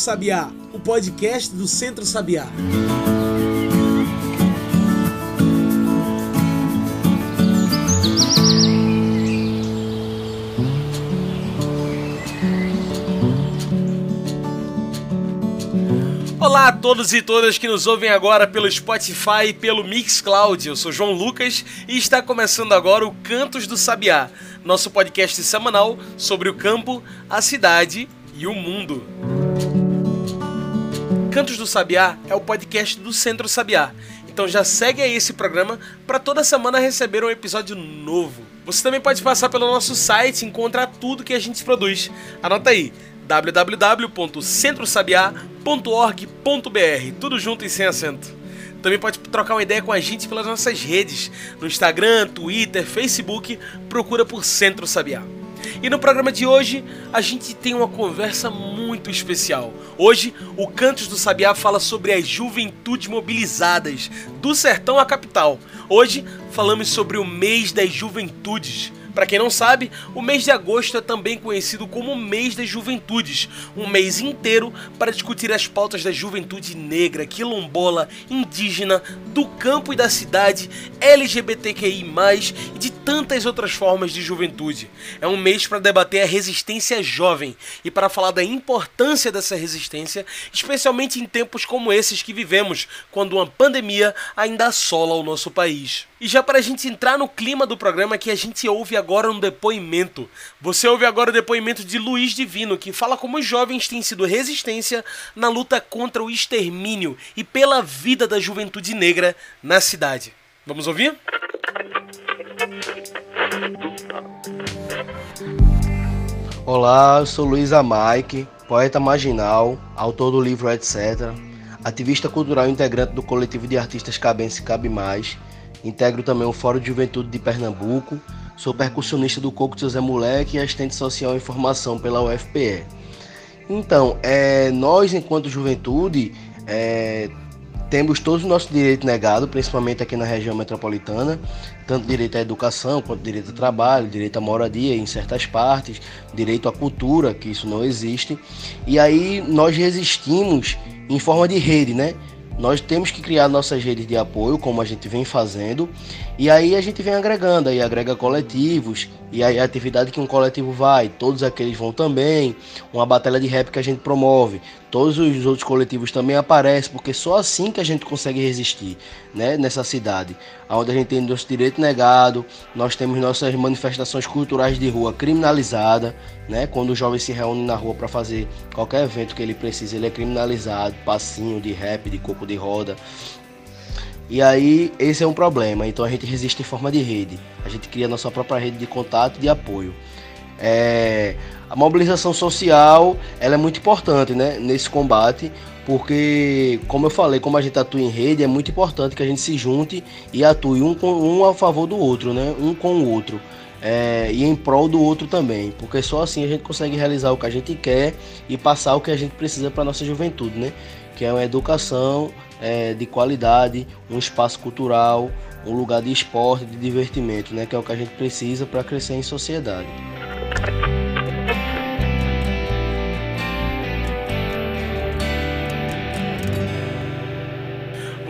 Sabiá, o podcast do Centro Sabiá. Olá a todos e todas que nos ouvem agora pelo Spotify e pelo Mixcloud. Eu sou João Lucas e está começando agora o Cantos do Sabiá, nosso podcast semanal sobre o campo, a cidade e o mundo. Cantos do Sabiá é o podcast do Centro Sabiá. Então já segue aí esse programa para toda semana receber um episódio novo. Você também pode passar pelo nosso site e encontrar tudo que a gente produz. Anota aí www.centrosabiá.org.br, tudo junto e sem acento. Também pode trocar uma ideia com a gente pelas nossas redes, no Instagram, Twitter, Facebook, procura por Centro Sabiá. E no programa de hoje a gente tem uma conversa muito especial. Hoje o Cantos do Sabiá fala sobre as juventudes mobilizadas do sertão à capital. Hoje falamos sobre o mês das juventudes. Para quem não sabe, o mês de agosto é também conhecido como mês das juventudes, um mês inteiro para discutir as pautas da juventude negra, quilombola, indígena, do campo e da cidade, LGBTQI+, e de tantas outras formas de juventude. É um mês para debater a resistência jovem e para falar da importância dessa resistência, especialmente em tempos como esses que vivemos, quando uma pandemia ainda assola o nosso país. E já para a gente entrar no clima do programa que a gente ouve agora um depoimento. Você ouve agora o depoimento de Luiz Divino, que fala como os jovens têm sido resistência na luta contra o extermínio e pela vida da juventude negra na cidade. Vamos ouvir? Olá, eu sou Luiz Amaique, poeta marginal, autor do livro Etc., ativista cultural integrante do coletivo de artistas Cabense Cabe Mais, integro também o Fórum de Juventude de Pernambuco, sou percussionista do Coco de José Moleque e assistente social em formação pela UFPE. Então, é, nós, enquanto juventude, é, temos todos os nossos direitos negados, principalmente aqui na região metropolitana, tanto direito à educação, quanto direito ao trabalho, direito à moradia em certas partes, direito à cultura, que isso não existe. E aí nós resistimos em forma de rede, né? Nós temos que criar nossas redes de apoio, como a gente vem fazendo, e aí a gente vem agregando, aí agrega coletivos, e aí a atividade que um coletivo vai, todos aqueles vão também, uma batalha de rap que a gente promove, todos os outros coletivos também aparecem, porque só assim que a gente consegue resistir, né, nessa cidade, onde a gente tem nosso direito negado, nós temos nossas manifestações culturais de rua criminalizada, né, quando o jovem se reúne na rua para fazer qualquer evento que ele precisa, ele é criminalizado, passinho de rap, de coco de roda, e aí esse é um problema. Então a gente resiste em forma de rede. A gente cria nossa própria rede de contato e de apoio. É, a mobilização social ela é muito importante né, nesse combate, porque, como eu falei, como a gente atua em rede, é muito importante que a gente se junte e atue um, com, um a favor do outro, né, um com o outro. É, e em prol do outro também, porque só assim a gente consegue realizar o que a gente quer e passar o que a gente precisa para nossa juventude, né? Que é uma educação é, de qualidade, um espaço cultural, um lugar de esporte, de divertimento, né? Que é o que a gente precisa para crescer em sociedade.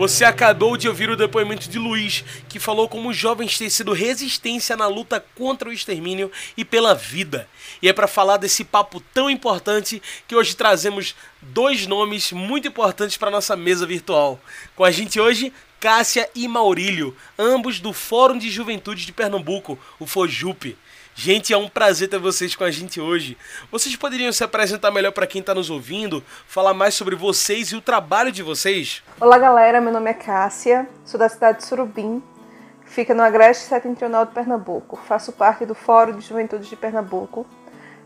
Você acabou de ouvir o depoimento de Luiz, que falou como os jovens têm sido resistência na luta contra o extermínio e pela vida. E é para falar desse papo tão importante que hoje trazemos dois nomes muito importantes para nossa mesa virtual. Com a gente hoje, Cássia e Maurílio, ambos do Fórum de Juventude de Pernambuco, o FOJUP. Gente, é um prazer ter vocês com a gente hoje. Vocês poderiam se apresentar melhor para quem está nos ouvindo, falar mais sobre vocês e o trabalho de vocês? Olá, galera. Meu nome é Cássia, sou da cidade de Surubim, fica no agreste setentrional de Pernambuco. Faço parte do Fórum de Juventude de Pernambuco,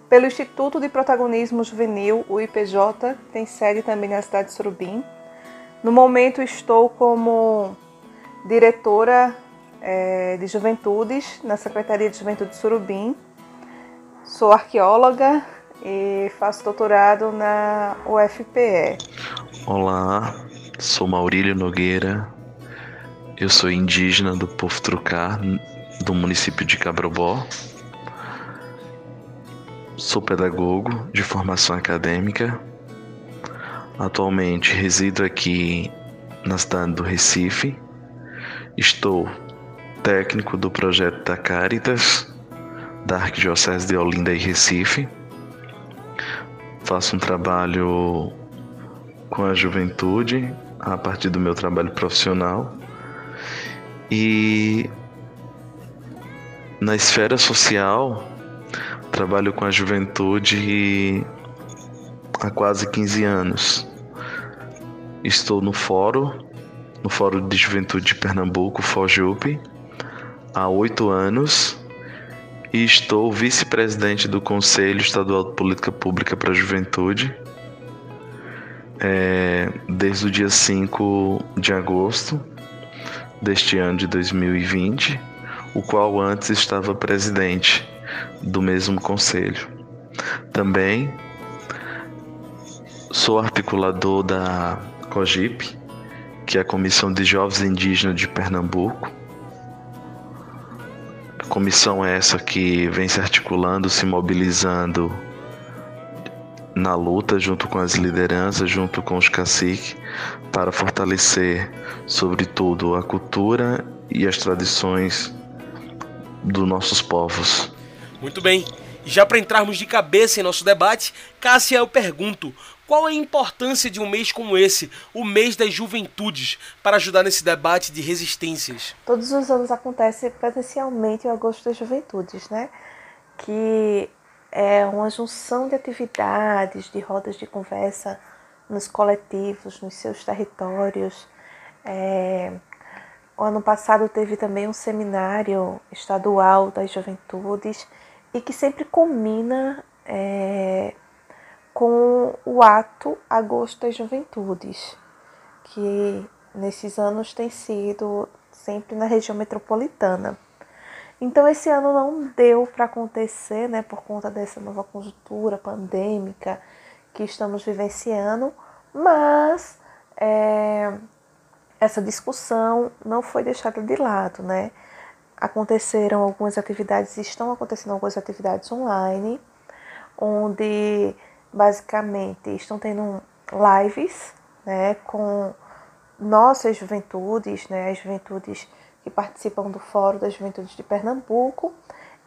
pelo Instituto de Protagonismo Juvenil, o IPJ, que tem sede também na cidade de Surubim. No momento estou como diretora é, de Juventudes, na Secretaria de Juventude de Surubim. Sou arqueóloga e faço doutorado na UFPE. Olá, sou Maurílio Nogueira. Eu sou indígena do povo Trucar, do município de Cabrobó. Sou pedagogo de formação acadêmica. Atualmente resido aqui na cidade do Recife. Estou técnico do projeto da Caritas, da Arquidiocese de Olinda e Recife. Faço um trabalho com a juventude a partir do meu trabalho profissional e na esfera social trabalho com a juventude há quase 15 anos. Estou no fórum, no Fórum de Juventude de Pernambuco, FOJUP, há oito anos e estou vice-presidente do Conselho Estadual de Política Pública para a Juventude é, desde o dia 5 de agosto deste ano de 2020, o qual antes estava presidente do mesmo conselho. Também sou articulador da COGIP, que é a Comissão de Jovens Indígenas de Pernambuco. Comissão é essa que vem se articulando, se mobilizando na luta junto com as lideranças, junto com os caciques, para fortalecer, sobretudo, a cultura e as tradições dos nossos povos. Muito bem. Já para entrarmos de cabeça em nosso debate, Cássia, eu pergunto: qual a importância de um mês como esse, o mês das juventudes, para ajudar nesse debate de resistências? Todos os anos acontece presencialmente o Agosto das Juventudes, né? Que é uma junção de atividades, de rodas de conversa nos coletivos, nos seus territórios. É, o ano passado teve também um seminário estadual das juventudes e que sempre culmina é, com o ato Agosto das Juventudes, que nesses anos tem sido sempre na região metropolitana. Então esse ano não deu para acontecer, né, por conta dessa nova conjuntura pandêmica que estamos vivenciando, mas é, essa discussão não foi deixada de lado, né? Aconteceram algumas atividades, estão acontecendo algumas atividades online, onde basicamente estão tendo lives, né, com nossas juventudes, né, as juventudes que participam do Fórum das Juventudes de Pernambuco.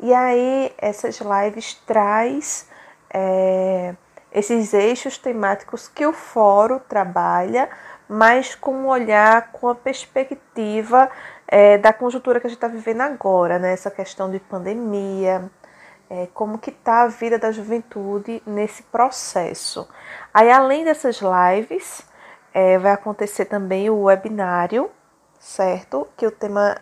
E aí essas lives traz é, esses eixos temáticos que o fórum trabalha, mas com um olhar, com a perspectiva é, da conjuntura que a gente está vivendo agora, né? Essa questão de pandemia, é, como que está a vida da juventude nesse processo. Aí, além dessas lives, é, vai acontecer também o webinário, certo? Que o tema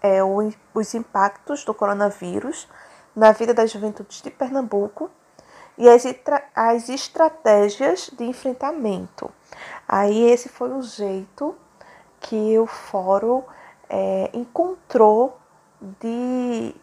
é o, os impactos do coronavírus na vida das juventudes de Pernambuco e as, as estratégias de enfrentamento. Aí esse foi o jeito que o fórum é, encontrou de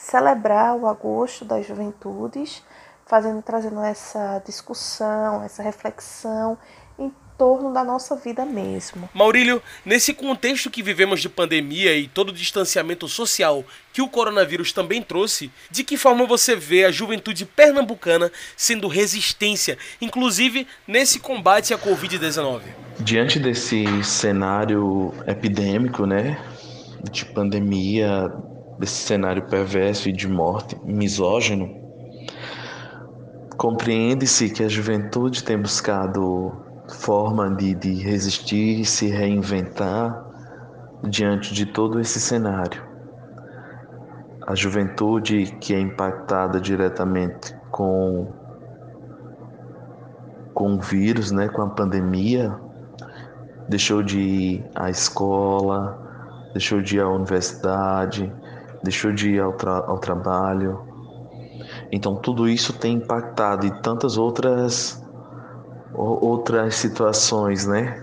celebrar o agosto das juventudes, fazendo trazendo essa discussão, essa reflexão em torno da nossa vida mesmo. Maurílio, nesse contexto que vivemos de pandemia e todo o distanciamento social que o coronavírus também trouxe, de que forma você vê a juventude pernambucana sendo resistência, inclusive nesse combate à Covid-19? Diante desse cenário epidêmico, né, de pandemia, desse cenário perverso e de morte misógino, compreende-se que a juventude tem buscado forma de, de resistir e se reinventar diante de todo esse cenário. A juventude que é impactada diretamente com, com o vírus, né, com a pandemia, deixou de ir à escola, deixou de ir à universidade, deixou de ir ao, tra ao trabalho. Então, tudo isso tem impactado e tantas outras outras situações, né?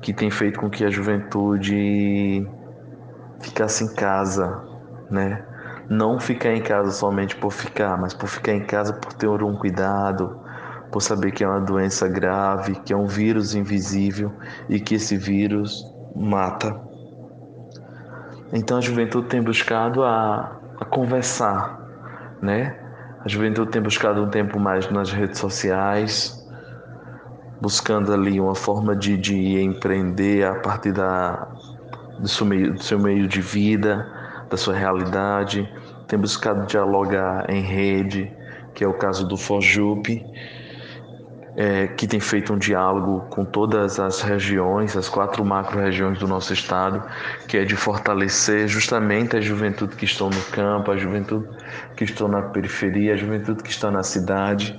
Que tem feito com que a juventude ficasse em casa, né? Não ficar em casa somente por ficar, mas por ficar em casa por ter um cuidado, por saber que é uma doença grave, que é um vírus invisível e que esse vírus mata. Então a juventude tem buscado a, a conversar, né? A juventude tem buscado um tempo mais nas redes sociais, buscando ali uma forma de, de empreender a partir da, do, seu meio, do seu meio de vida, da sua realidade. Tem buscado dialogar em rede, que é o caso do Fojup, é, que tem feito um diálogo com todas as regiões, as quatro macro-regiões do nosso estado, que é de fortalecer justamente a juventude que estão no campo, a juventude que estão na periferia, a juventude que está na cidade,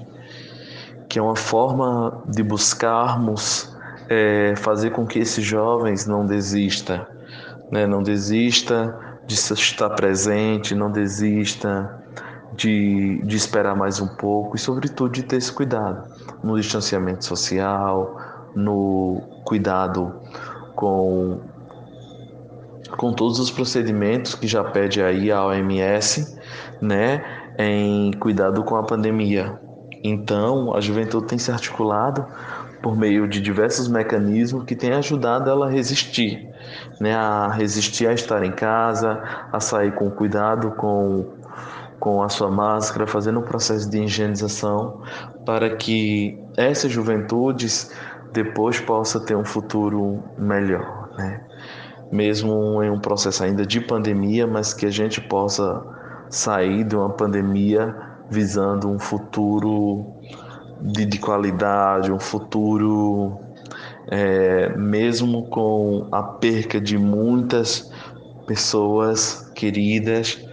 que é uma forma de buscarmos é, fazer com que esses jovens não desista, né? não desista de estar presente, não desista de, de esperar mais um pouco e, sobretudo, de ter esse cuidado no distanciamento social, no cuidado com, com todos os procedimentos que já pede aí a OMS, né, em cuidado com a pandemia. Então, a juventude tem se articulado por meio de diversos mecanismos que têm ajudado ela a resistir, né, a resistir a estar em casa, a sair com cuidado com com a sua máscara, fazendo um processo de higienização para que essas juventudes depois possa ter um futuro melhor, né? Mesmo em um processo ainda de pandemia, mas que a gente possa sair de uma pandemia visando um futuro de, de qualidade, um futuro é, mesmo com a perca de muitas pessoas queridas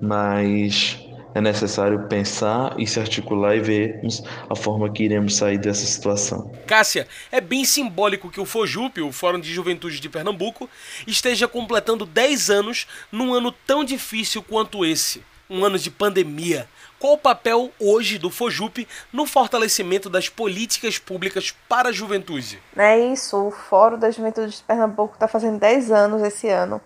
mas é necessário pensar e se articular e vermos a forma que iremos sair dessa situação. Cássia, é bem simbólico que o FOJUP, o Fórum de Juventude de Pernambuco, esteja completando 10 anos num ano tão difícil quanto esse, um ano de pandemia. Qual o papel hoje do FOJUP no fortalecimento das políticas públicas para a juventude? É isso, o Fórum da Juventude de Pernambuco está fazendo 10 anos esse ano.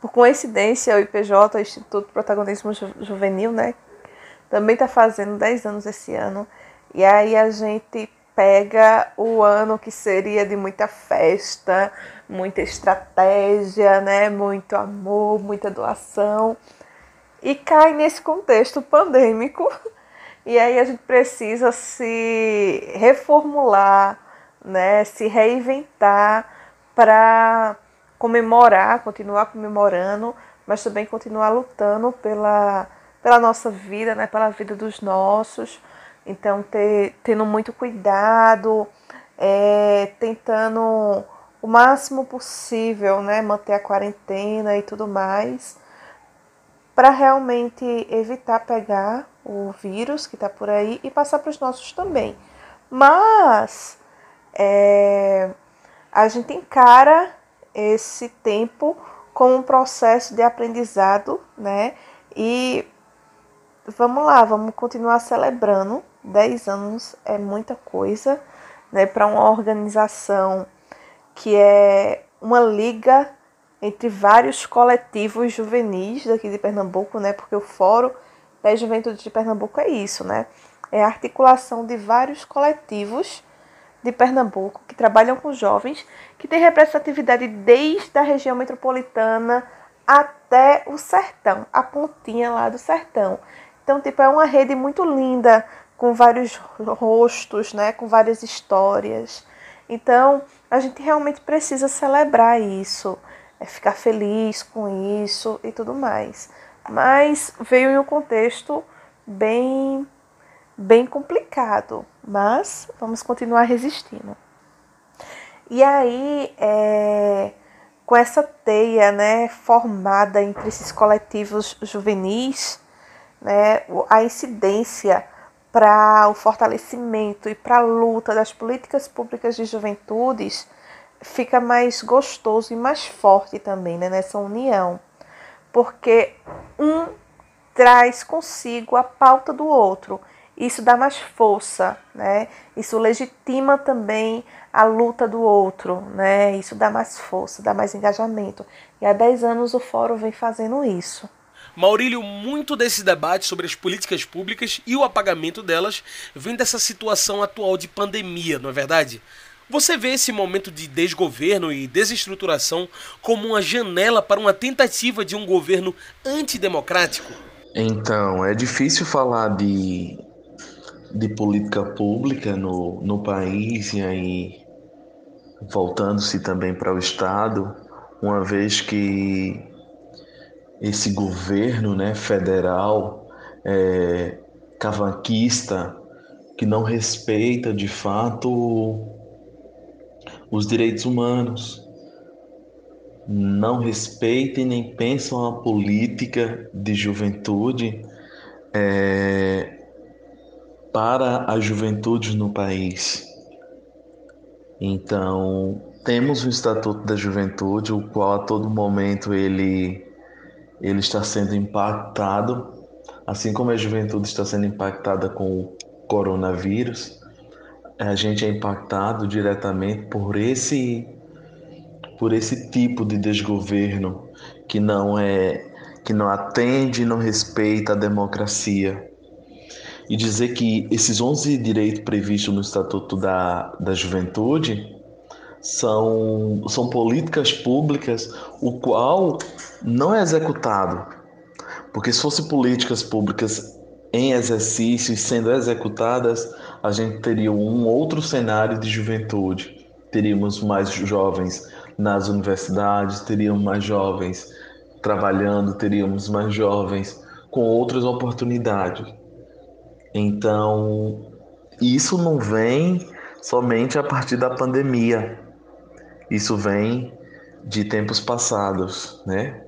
Por coincidência, o IPJ, o Instituto Protagonismo Ju Juvenil, né, também está fazendo 10 anos esse ano. E aí a gente pega o ano que seria de muita festa, muita estratégia, né, muito amor, muita doação, e cai nesse contexto pandêmico. E aí a gente precisa se reformular, né, se reinventar para comemorar, continuar comemorando, mas também continuar lutando pela, pela nossa vida, né, pela vida dos nossos. Então, ter, tendo muito cuidado, é, tentando o máximo possível né, manter a quarentena e tudo mais, para realmente evitar pegar o vírus que está por aí e passar para os nossos também. Mas é, a gente encara esse tempo como um processo de aprendizado, né? E vamos lá, vamos continuar celebrando. 10 anos é muita coisa, né? Para uma organização que é uma liga entre vários coletivos juvenis daqui de Pernambuco, né? Porque o Fórum da Juventude de Pernambuco é isso, né? É a articulação de vários coletivos de Pernambuco que trabalham com jovens, que tem representatividade desde a região metropolitana até o sertão, a pontinha lá do sertão. Então, tipo, é uma rede muito linda, com vários rostos, né, com várias histórias. Então, a gente realmente precisa celebrar isso, é ficar feliz com isso e tudo mais. Mas veio em um contexto bem bem complicado, mas vamos continuar resistindo. E aí, é, com essa teia né, formada entre esses coletivos juvenis, né, a incidência para o fortalecimento e para a luta das políticas públicas de juventudes fica mais gostoso e mais forte também né, nessa união, porque um traz consigo a pauta do outro isso dá mais força, né? Isso legitima também a luta do outro, né? Isso dá mais força, dá mais engajamento. E há 10 anos o fórum vem fazendo isso. Maurílio, muito desse debate sobre as políticas públicas e o apagamento delas vem dessa situação atual de pandemia, não é verdade? Você vê esse momento de desgoverno e desestruturação como uma janela para uma tentativa de um governo antidemocrático? Então, é difícil falar de de política pública no, no país e aí voltando-se também para o Estado, uma vez que esse governo né, federal é, que não respeita de fato os direitos humanos, não respeitam nem pensam a política de juventude é, para a juventude no país. Então, temos o Estatuto da Juventude, o qual a todo momento ele, ele está sendo impactado, assim como a juventude está sendo impactada com o coronavírus, a gente é impactado diretamente por esse por esse tipo de desgoverno que não é que não atende e não respeita a democracia. E dizer que esses 11 direitos previstos no Estatuto da, da Juventude são, são políticas públicas o qual não é executado. Porque se fossem políticas públicas em exercício e sendo executadas, a gente teria um outro cenário de juventude. Teríamos mais jovens nas universidades, teríamos mais jovens trabalhando, teríamos mais jovens com outras oportunidades. Então, isso não vem somente a partir da pandemia. Isso vem de tempos passados, né?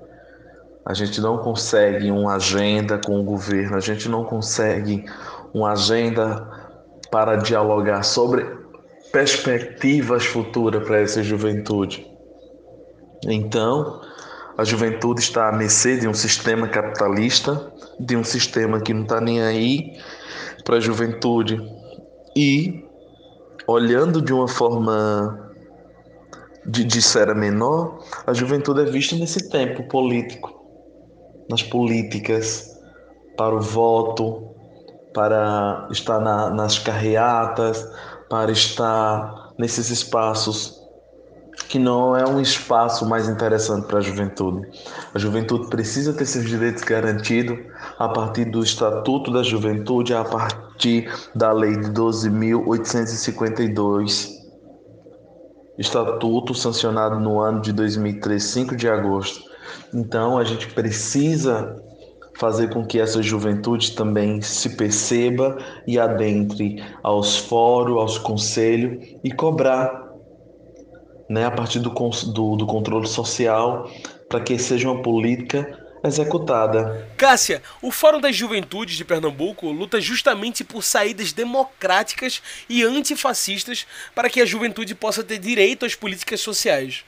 A gente não consegue uma agenda com o governo, a gente não consegue uma agenda para dialogar sobre perspectivas futuras para essa juventude. Então, a juventude está à mercê de um sistema capitalista, de um sistema que não está nem aí para a juventude. E, olhando de uma forma de, de esfera menor, a juventude é vista nesse tempo político, nas políticas, para o voto, para estar na, nas carreatas, para estar nesses espaços que não é um espaço mais interessante para a juventude. A juventude precisa ter seus direitos garantidos a partir do Estatuto da Juventude, a partir da Lei de 12.852. Estatuto sancionado no ano de 2003, 5 de agosto. Então, a gente precisa fazer com que essa juventude também se perceba e adentre aos fóruns, aos conselhos e cobrar né, a partir do, do, do controle social, para que seja uma política executada. Cássia, o Fórum das Juventudes de Pernambuco luta justamente por saídas democráticas e antifascistas para que a juventude possa ter direito às políticas sociais.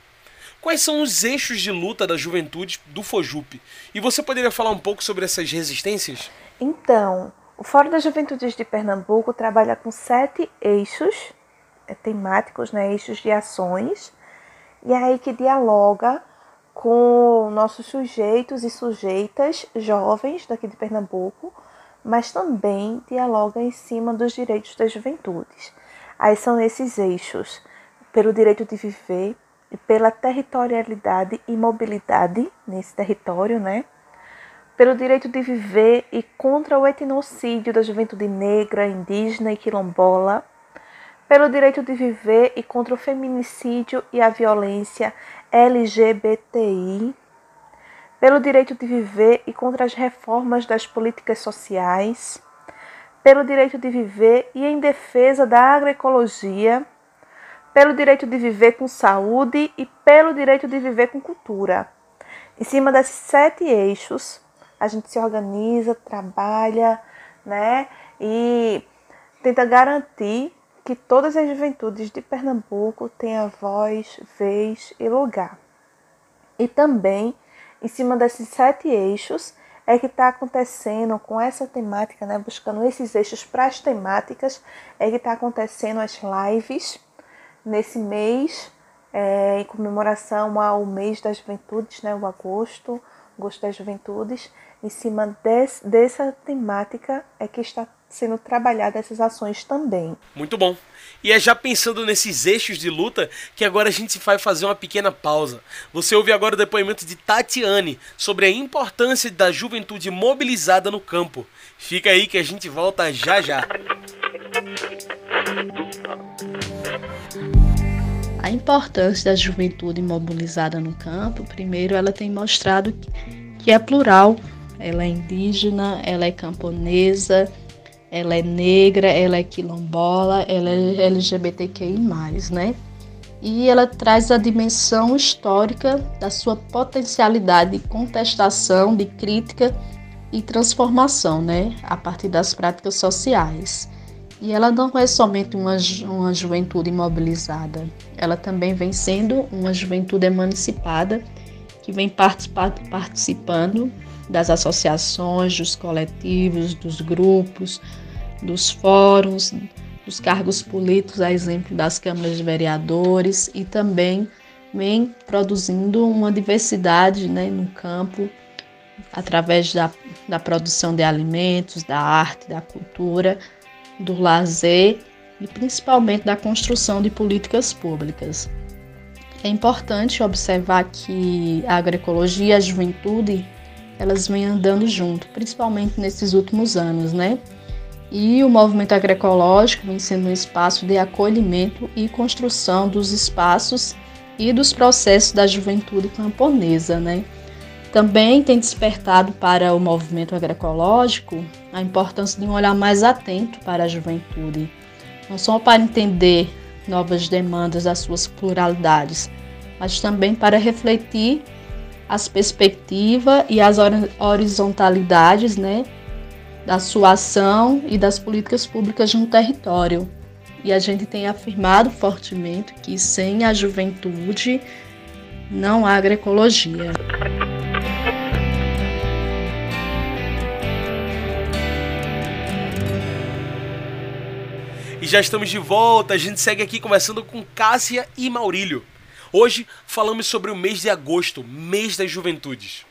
Quais são os eixos de luta da juventude do FOJUP? E você poderia falar um pouco sobre essas resistências? Então, o Fórum das Juventudes de Pernambuco trabalha com sete eixos temáticos, né, eixos de ações, e é aí que dialoga com nossos sujeitos e sujeitas jovens daqui de Pernambuco, mas também dialoga em cima dos direitos das juventudes. Aí são esses eixos, pelo direito de viver e pela territorialidade e mobilidade nesse território, né? Pelo direito de viver e contra o etnocídio da juventude negra, indígena e quilombola, pelo direito de viver e contra o feminicídio e a violência LGBTI, pelo direito de viver e contra as reformas das políticas sociais, pelo direito de viver e em defesa da agroecologia, pelo direito de viver com saúde e pelo direito de viver com cultura. Em cima desses sete eixos, a gente se organiza, trabalha, né, e tenta garantir que todas as juventudes de Pernambuco tenham voz, vez e lugar. E também, em cima desses sete eixos, é que está acontecendo com essa temática, né, buscando esses eixos para as temáticas, é que está acontecendo as lives nesse mês, é, em comemoração ao mês das juventudes, né, o agosto, agosto das juventudes, em cima dessa temática é que está sendo trabalhadas essas ações também. Muito bom. E é já pensando nesses eixos de luta que agora a gente vai fazer uma pequena pausa. Você ouve agora o depoimento de Tatiane sobre a importância da juventude mobilizada no campo. Fica aí que a gente volta já já. A importância da juventude mobilizada no campo, primeiro, ela tem mostrado que é plural, ela é indígena, ela é camponesa, ela é negra, ela é quilombola, ela é LGBTQI+, né? E ela traz a dimensão histórica da sua potencialidade de contestação, de crítica e transformação, né? A partir das práticas sociais. E ela não é somente uma, uma juventude imobilizada, ela também vem sendo uma juventude emancipada que vem participando das associações, dos coletivos, dos grupos, dos fóruns, dos cargos políticos, a exemplo das câmaras de vereadores, e também vem produzindo uma diversidade né, no campo, através da, da produção de alimentos, da arte, da cultura, do lazer e principalmente da construção de políticas públicas. É importante observar que a agroecologia e a juventude elas vêm andando junto, principalmente nesses últimos anos, né? E o movimento agroecológico vem sendo um espaço de acolhimento e construção dos espaços e dos processos da juventude camponesa, né? Também tem despertado para o movimento agroecológico a importância de um olhar mais atento para a juventude, não só para entender novas demandas das suas pluralidades, mas também para refletir as perspectivas e as horizontalidades né, da sua ação e das políticas públicas no território. E a gente tem afirmado fortemente que sem a juventude não há agroecologia. E já estamos de volta, a gente segue aqui conversando com Cássia e Maurílio. Hoje falamos sobre o mês de agosto, mês das juventudes.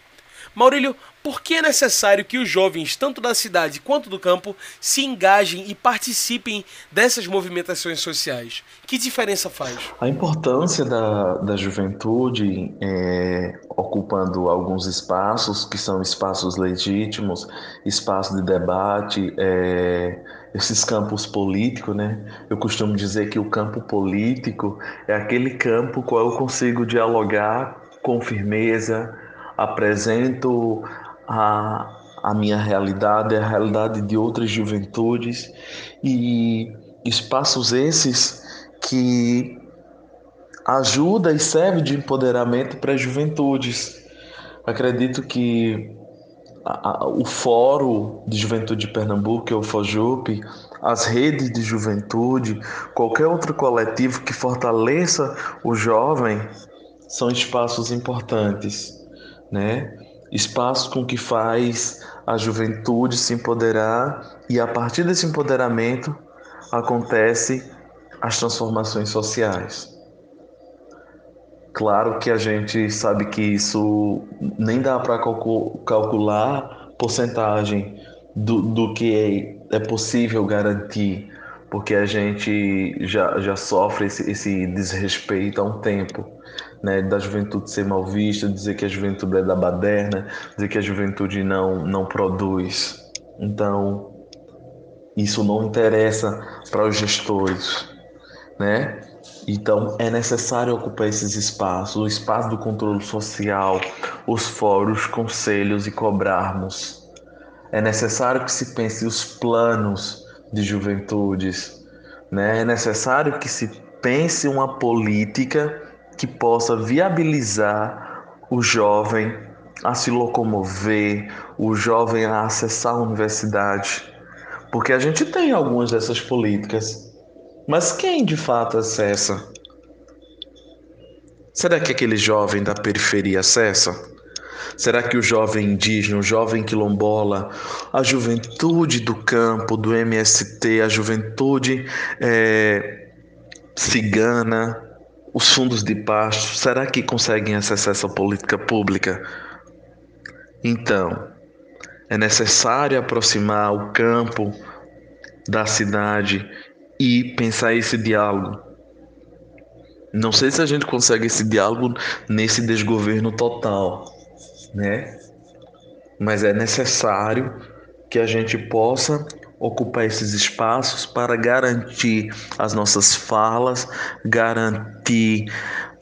Maurílio, por que é necessário que os jovens, tanto da cidade quanto do campo, se engajem e participem dessas movimentações sociais? Que diferença faz? A importância da, da juventude é, ocupando alguns espaços, que são espaços legítimos, espaços de debate, é, esses campos políticos, né? Eu costumo dizer que o campo político é aquele campo qual eu consigo dialogar com firmeza, apresento a, a minha realidade, a realidade de outras juventudes e espaços esses que ajuda e serve de empoderamento para as juventudes. Acredito que a, a, o Fórum de Juventude de Pernambuco, é o FOJUP, as redes de juventude, qualquer outro coletivo que fortaleça o jovem, são espaços importantes, né? Espaços com que faz a juventude se empoderar e a partir desse empoderamento acontece as transformações sociais. Claro que a gente sabe que isso nem dá para calcular porcentagem do, do que é, é possível garantir, porque a gente já, já sofre esse, esse desrespeito há um tempo. Né, da juventude ser mal vista, dizer que a juventude é da baderna, dizer que a juventude não, não produz. Então, isso não interessa para os gestores, né? Então é necessário ocupar esses espaços, o espaço do controle social, os fóruns, conselhos e cobrarmos. É necessário que se pense os planos de juventudes, né? É necessário que se pense uma política que possa viabilizar o jovem a se locomover, o jovem a acessar a universidade, porque a gente tem algumas dessas políticas mas quem de fato acessa? Será que aquele jovem da periferia acessa? Será que o jovem indígena, o jovem quilombola, a juventude do campo, do MST, a juventude é, cigana, os fundos de pasto, será que conseguem acessar essa política pública? Então, é necessário aproximar o campo da cidade e pensar esse diálogo. Não sei se a gente consegue esse diálogo nesse desgoverno total, né? Mas é necessário que a gente possa ocupar esses espaços para garantir as nossas falas, garantir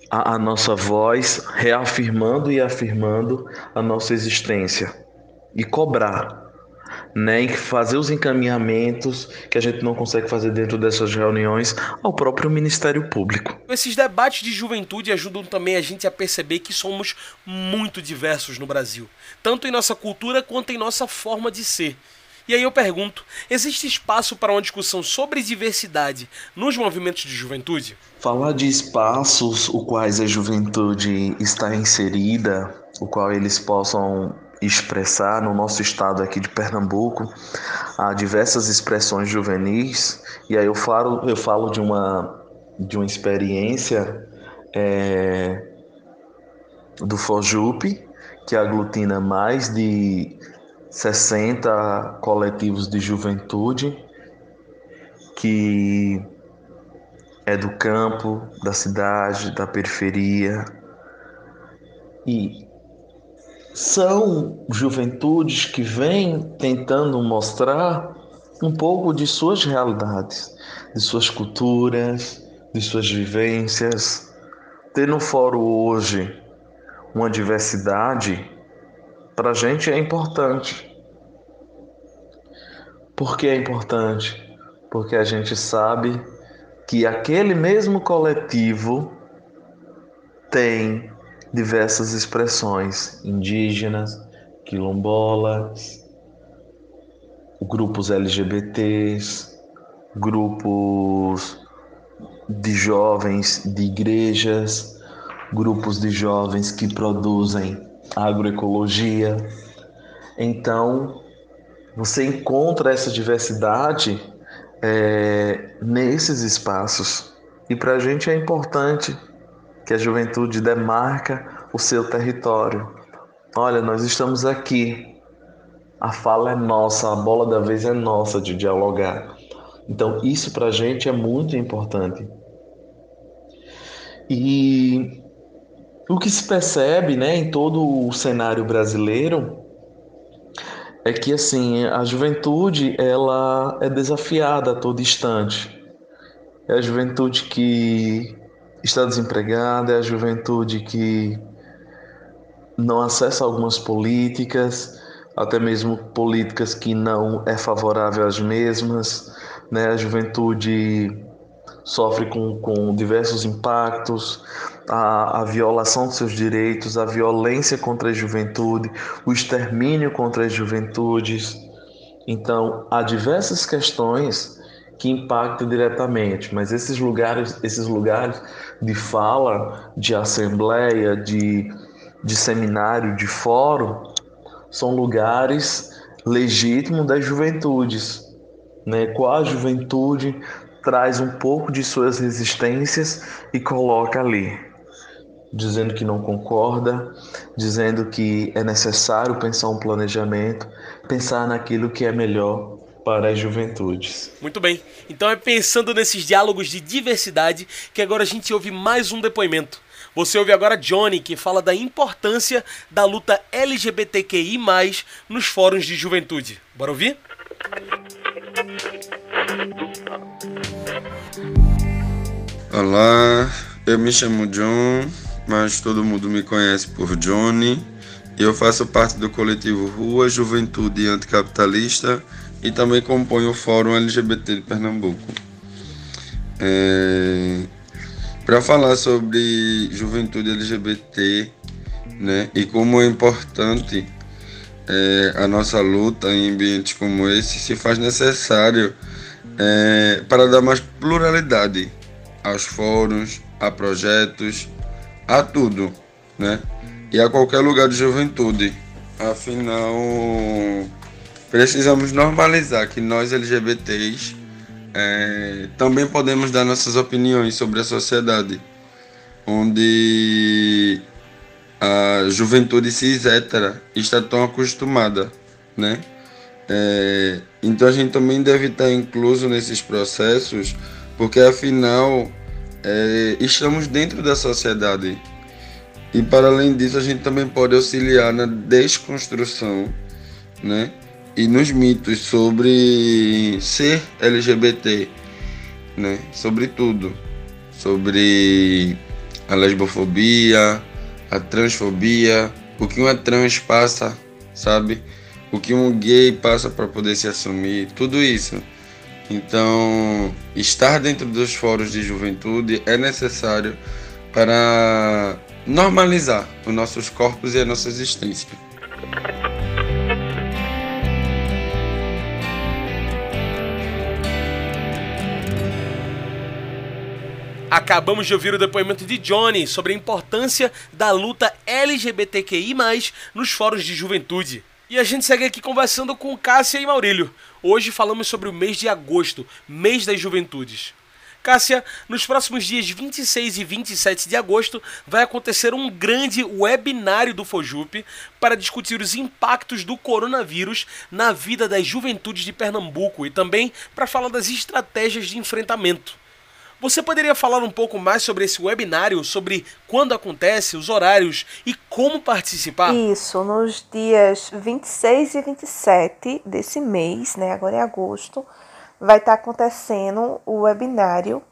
a, a, nossa voz, reafirmando e afirmando a nossa existência e cobrar, né, fazer os encaminhamentos que a gente não consegue fazer dentro dessas reuniões ao próprio Ministério Público. Esses debates de juventude ajudam também a gente a perceber que somos muito diversos no Brasil, tanto em nossa cultura quanto em nossa forma de ser. E aí eu pergunto: existe espaço para uma discussão sobre diversidade nos movimentos de juventude? Falar de espaços os quais a juventude está inserida, o qual eles possam expressar no nosso estado aqui de Pernambuco há diversas expressões juvenis e aí eu falo eu falo de uma de uma experiência é, do Fojup que aglutina mais de 60 coletivos de juventude que é do campo, da cidade, da periferia. E são juventudes que vêm tentando mostrar um pouco de suas realidades, de suas culturas, de suas vivências. Ter no fórum hoje uma diversidade para a gente é importante. Por que é importante? Porque a gente sabe que aquele mesmo coletivo tem diversas expressões indígenas, quilombolas, grupos LGBTs, grupos de jovens de igrejas, grupos de jovens que produzem agroecologia. Então, você encontra essa diversidade é, nesses espaços. E para a gente é importante que a juventude demarca o seu território. Olha, nós estamos aqui. A fala é nossa, a bola da vez é nossa de dialogar. Então, isso para a gente é muito importante. E o que se percebe, né, em todo o cenário brasileiro é que assim a juventude ela é desafiada a todo instante. É a juventude que está desempregada, é a juventude que não acessa algumas políticas, até mesmo políticas que não é favorável às mesmas, né? A juventude sofre com, com diversos impactos, a, a violação de seus direitos, a violência contra a juventude, o extermínio contra as juventudes. Então, há diversas questões que impactam diretamente, mas esses lugares, esses lugares de fala, de assembleia, de, de seminário, de fórum, são lugares legítimos das juventudes, né? Qual a juventude traz um pouco de suas resistências e coloca ali, dizendo que não concorda, dizendo que é necessário pensar um planejamento, pensar naquilo que é melhor para as juventudes. Muito bem. Então é pensando nesses diálogos de diversidade que agora a gente ouve mais um depoimento. Você ouve agora Johnny, que fala da importância da luta LGBTQI+, nos fóruns de juventude. Bora ouvir? Olá, eu me chamo John, mas todo mundo me conhece por Johnny. Eu faço parte do coletivo Rua Juventude Anticapitalista e também componho o Fórum LGBT de Pernambuco. É... Para falar sobre juventude LGBT né, e como é importante é, a nossa luta em ambientes como esse, se faz necessário é, para dar mais pluralidade aos fóruns, a projetos, a tudo, né? E a qualquer lugar de juventude. Afinal, precisamos normalizar que nós LGBTs é, também podemos dar nossas opiniões sobre a sociedade, onde a juventude cis hétera está tão acostumada, né? É, então a gente também deve estar incluso nesses processos porque afinal é, estamos dentro da sociedade. E para além disso, a gente também pode auxiliar na desconstrução, né? e nos mitos sobre ser LGBT, né? Sobre tudo, sobre a lesbofobia, a transfobia, o que uma trans passa, sabe? O que um gay passa para poder se assumir, tudo isso. Então, estar dentro dos fóruns de juventude é necessário para normalizar os nossos corpos e a nossa existência. Acabamos de ouvir o depoimento de Johnny sobre a importância da luta LGBTQI, nos fóruns de juventude. E a gente segue aqui conversando com Cássia e Maurílio. Hoje falamos sobre o mês de agosto, mês das juventudes. Cássia, nos próximos dias 26 e 27 de agosto vai acontecer um grande webinário do Fojup para discutir os impactos do coronavírus na vida das juventudes de Pernambuco e também para falar das estratégias de enfrentamento. Você poderia falar um pouco mais sobre esse webinário, sobre quando acontece, os horários e como participar? Isso, nos dias 26 e 27 desse mês, né, agora é agosto, vai estar acontecendo o webinário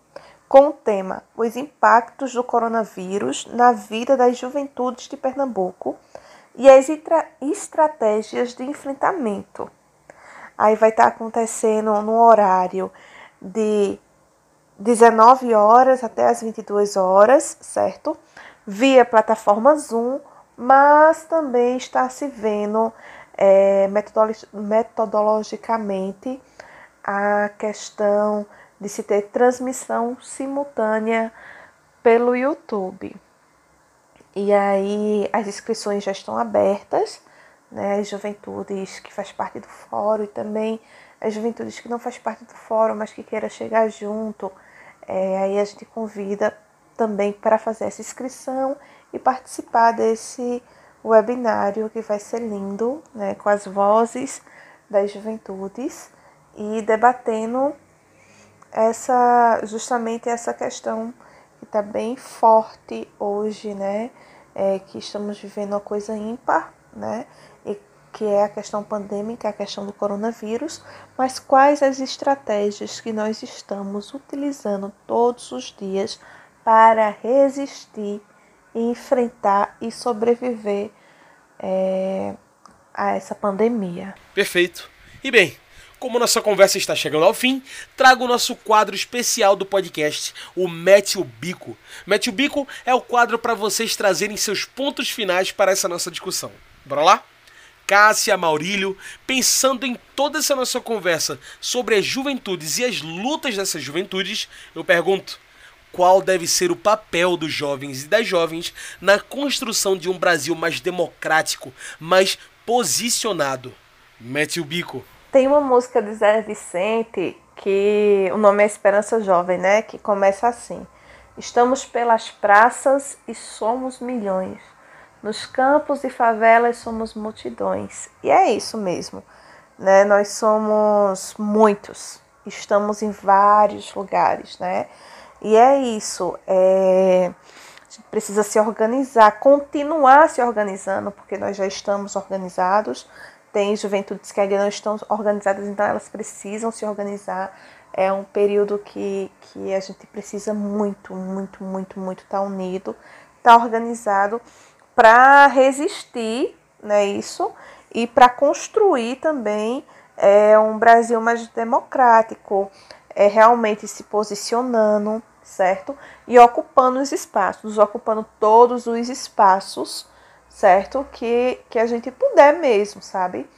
com o tema Os impactos do coronavírus na vida das juventudes de Pernambuco e as estratégias de enfrentamento. Aí vai estar acontecendo no horário de 19 horas até as 22 horas, certo? Via plataforma Zoom, mas também está se vendo é, metodologicamente a questão de se ter transmissão simultânea pelo YouTube. E aí as inscrições já estão abertas, né? As juventudes que faz parte do fórum e também as juventudes que não faz parte do fórum, mas que queira chegar junto é, aí a gente convida também para fazer essa inscrição e participar desse webinário que vai ser lindo, né, com as vozes das juventudes e debatendo essa justamente essa questão que está bem forte hoje, né, é, que estamos vivendo uma coisa ímpar, né, que é a questão pandêmica, a questão do coronavírus, mas quais as estratégias que nós estamos utilizando todos os dias para resistir, enfrentar e sobreviver é, a essa pandemia. Perfeito. E bem, como nossa conversa está chegando ao fim, trago o nosso quadro especial do podcast, o Mete o Bico. Mete o Bico é o quadro para vocês trazerem seus pontos finais para essa nossa discussão. Bora lá? Cássia, Maurílio, pensando em toda essa nossa conversa sobre as juventudes e as lutas dessas juventudes, eu pergunto: qual deve ser o papel dos jovens e das jovens na construção de um Brasil mais democrático, mais posicionado? Mete o bico. Tem uma música de Zé Vicente que o nome é Esperança Jovem, né? Que começa assim: Estamos pelas praças e somos milhões. Nos campos e favelas somos multidões. E é isso mesmo. Né? Nós somos muitos. Estamos em vários lugares, né? E é isso. É... A gente precisa se organizar, continuar se organizando, porque nós já estamos organizados. Tem juventudes que ainda não estão organizadas, então elas precisam se organizar. É um período que, que a gente precisa muito, muito, muito, muito estar tá unido, estar tá organizado para resistir, né, isso, e para construir também é, um Brasil mais democrático, é, realmente se posicionando, certo? E ocupando os espaços, ocupando todos os espaços, certo? Que, que a gente puder mesmo, sabe?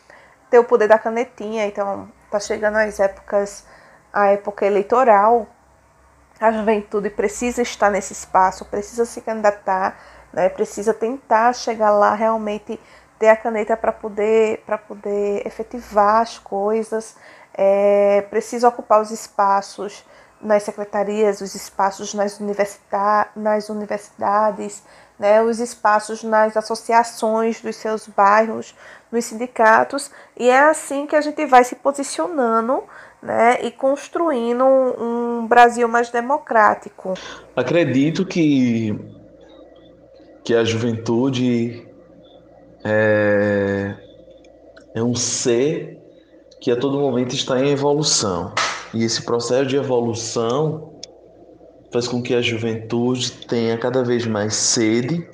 Ter o poder da canetinha, então tá chegando as épocas, a época eleitoral, a juventude precisa estar nesse espaço, precisa se candidatar, né? Precisa tentar chegar lá realmente ter a caneta para poder para poder efetivar as coisas. É, precisa ocupar os espaços nas secretarias, os espaços nas, universidade, nas universidades, né, os espaços nas associações dos seus bairros, nos sindicatos, e é assim que a gente vai se posicionando né, e construindo um, um Brasil mais democrático. Acredito que que a juventude é, é um ser que a todo momento está em evolução. E esse processo de evolução faz com que a juventude tenha cada vez mais sede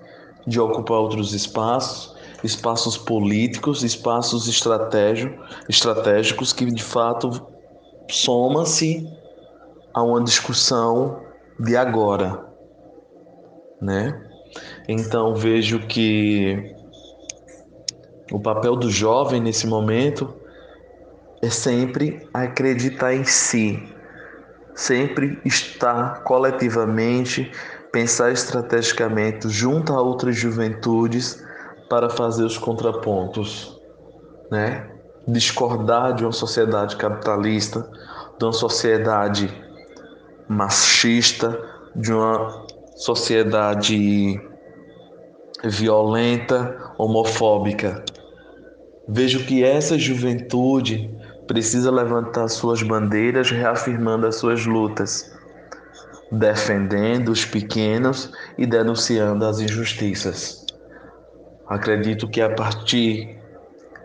de ocupar outros espaços, espaços políticos, espaços estratégicos que de fato soma-se a uma discussão de agora, né? Então vejo que o papel do jovem nesse momento é sempre acreditar em si, sempre estar coletivamente, pensar estrategicamente junto a outras juventudes para fazer os contrapontos, né? Discordar de uma sociedade capitalista, de uma sociedade machista, de uma sociedade violenta, homofóbica. Vejo que essa juventude precisa levantar suas bandeiras, reafirmando as suas lutas, defendendo os pequenos e denunciando as injustiças. Acredito que a partir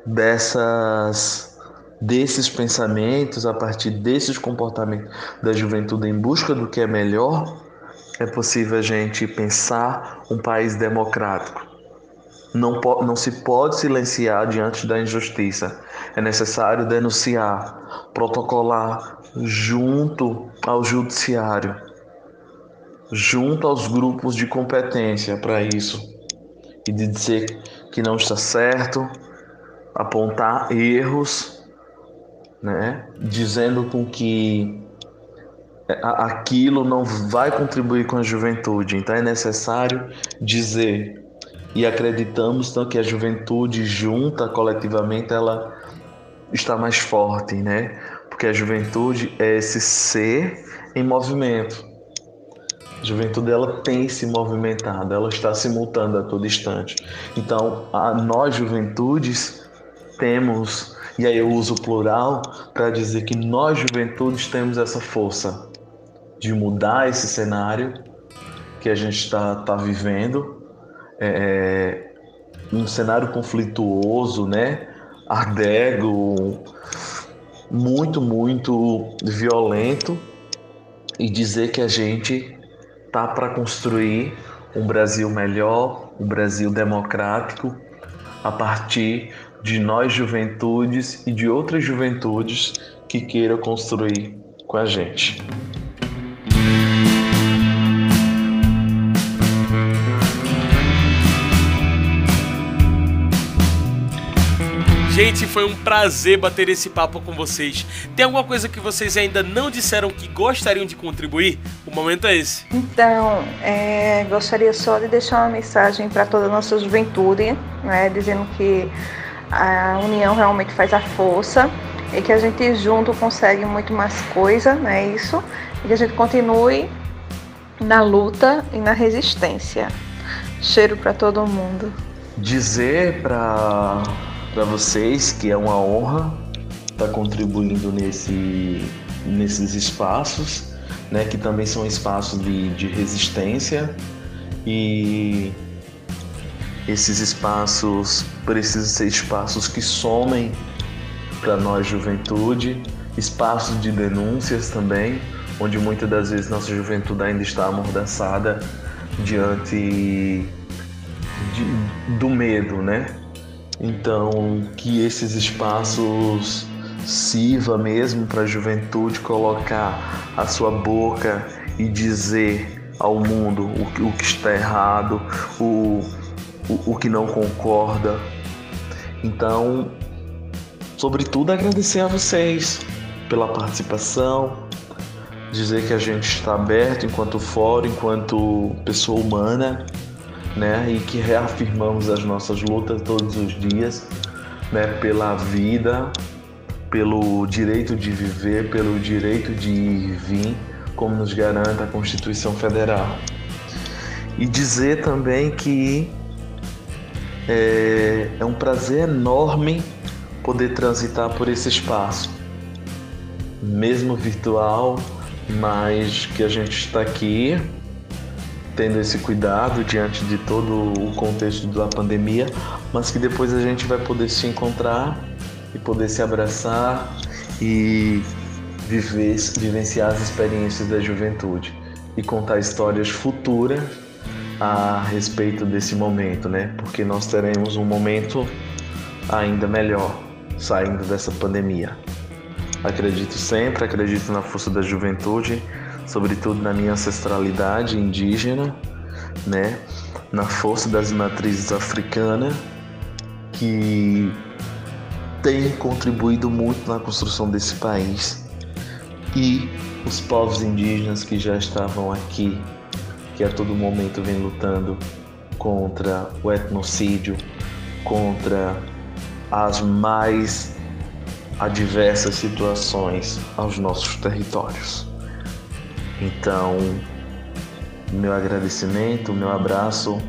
dessas desses pensamentos, a partir desses comportamentos da juventude em busca do que é melhor, é possível a gente pensar um país democrático. Não, não se pode silenciar diante da injustiça. É necessário denunciar, protocolar junto ao judiciário, junto aos grupos de competência para isso. E de dizer que não está certo, apontar erros né? dizendo com que aquilo não vai contribuir com a juventude. Então é necessário dizer e acreditamos então, que a juventude junta coletivamente ela está mais forte, né? Porque a juventude é esse ser em movimento. A juventude ela tem se movimentado, ela está se mutando a todo instante. Então, a nós juventudes temos e aí eu uso o plural para dizer que nós, juventudes, temos essa força de mudar esse cenário que a gente está tá vivendo. É, é, um cenário conflituoso, né? Ardego, muito, muito violento e dizer que a gente tá para construir um Brasil melhor, um Brasil democrático, a partir de nós juventudes e de outras juventudes que queiram construir com a gente. Gente, foi um prazer bater esse papo com vocês. Tem alguma coisa que vocês ainda não disseram que gostariam de contribuir? O momento é esse. Então, é, gostaria só de deixar uma mensagem para toda a nossa juventude, né, dizendo que a união realmente faz a força e que a gente junto consegue muito mais coisa, né? Isso, e que a gente continue na luta e na resistência. Cheiro para todo mundo. Dizer para para vocês que é uma honra estar tá contribuindo nesse nesses espaços, né? Que também são espaços de, de resistência e esses espaços precisam ser espaços que somem para nós, juventude, espaços de denúncias também, onde muitas das vezes nossa juventude ainda está amordaçada diante de, do medo, né? Então, que esses espaços sirva mesmo para a juventude colocar a sua boca e dizer ao mundo o, o que está errado, o, o, o que não concorda. Então, sobretudo, agradecer a vocês pela participação, dizer que a gente está aberto enquanto fórum, enquanto pessoa humana, né? E que reafirmamos as nossas lutas todos os dias, né? Pela vida, pelo direito de viver, pelo direito de ir e vir, como nos garanta a Constituição Federal. E dizer também que é, é um prazer enorme poder transitar por esse espaço, mesmo virtual, mas que a gente está aqui tendo esse cuidado diante de todo o contexto da pandemia, mas que depois a gente vai poder se encontrar e poder se abraçar e viver, vivenciar as experiências da juventude e contar histórias futuras a respeito desse momento, né? Porque nós teremos um momento ainda melhor saindo dessa pandemia. Acredito sempre, acredito na força da juventude, sobretudo na minha ancestralidade indígena, né? Na força das matrizes africanas que tem contribuído muito na construção desse país e os povos indígenas que já estavam aqui, que a todo momento vem lutando contra o etnocídio, contra as mais adversas situações aos nossos territórios. Então, meu agradecimento, meu abraço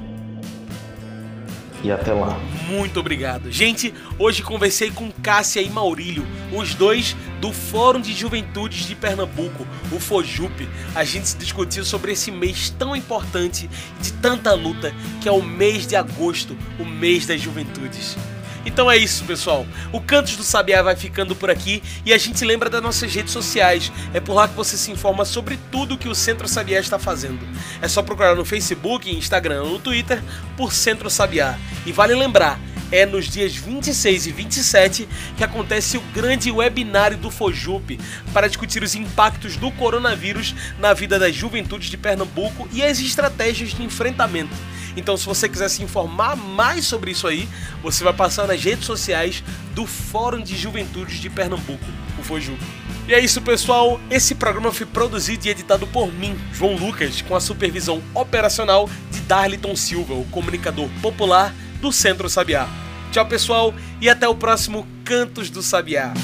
e até lá. Muito obrigado. Gente, hoje conversei com Cássia e Maurílio, os dois do Fórum de Juventudes de Pernambuco, o FOJUP. A gente discutiu sobre esse mês tão importante de tanta luta, que é o mês de agosto, o mês das juventudes. Então é isso, pessoal. O Cantos do Sabiá vai ficando por aqui e a gente lembra das nossas redes sociais. É por lá que você se informa sobre tudo que o Centro Sabiá está fazendo. É só procurar no Facebook, Instagram ou no Twitter por Centro Sabiá. E vale lembrar, é nos dias 26 e 27 que acontece o grande webinário do Fojup para discutir os impactos do coronavírus na vida das juventudes de Pernambuco e as estratégias de enfrentamento. Então, se você quiser se informar mais sobre isso aí, você vai passar nas redes sociais do Fórum de Juventudes de Pernambuco, o Fojup. E é isso, pessoal. Esse programa foi produzido e editado por mim, João Lucas, com a supervisão operacional de Darliton Silva, o comunicador popular do Centro Sabiá. Tchau, pessoal, e até o próximo Cantos do Sabiá.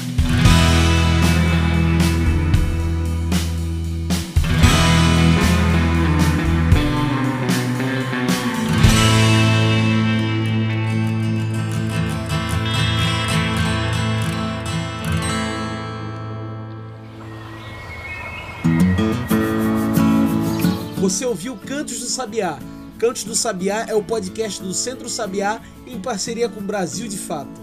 Você ouviu Cantos do Sabiá. Cantos do Sabiá é o podcast do Centro Sabiá em parceria com Brasil de Fato.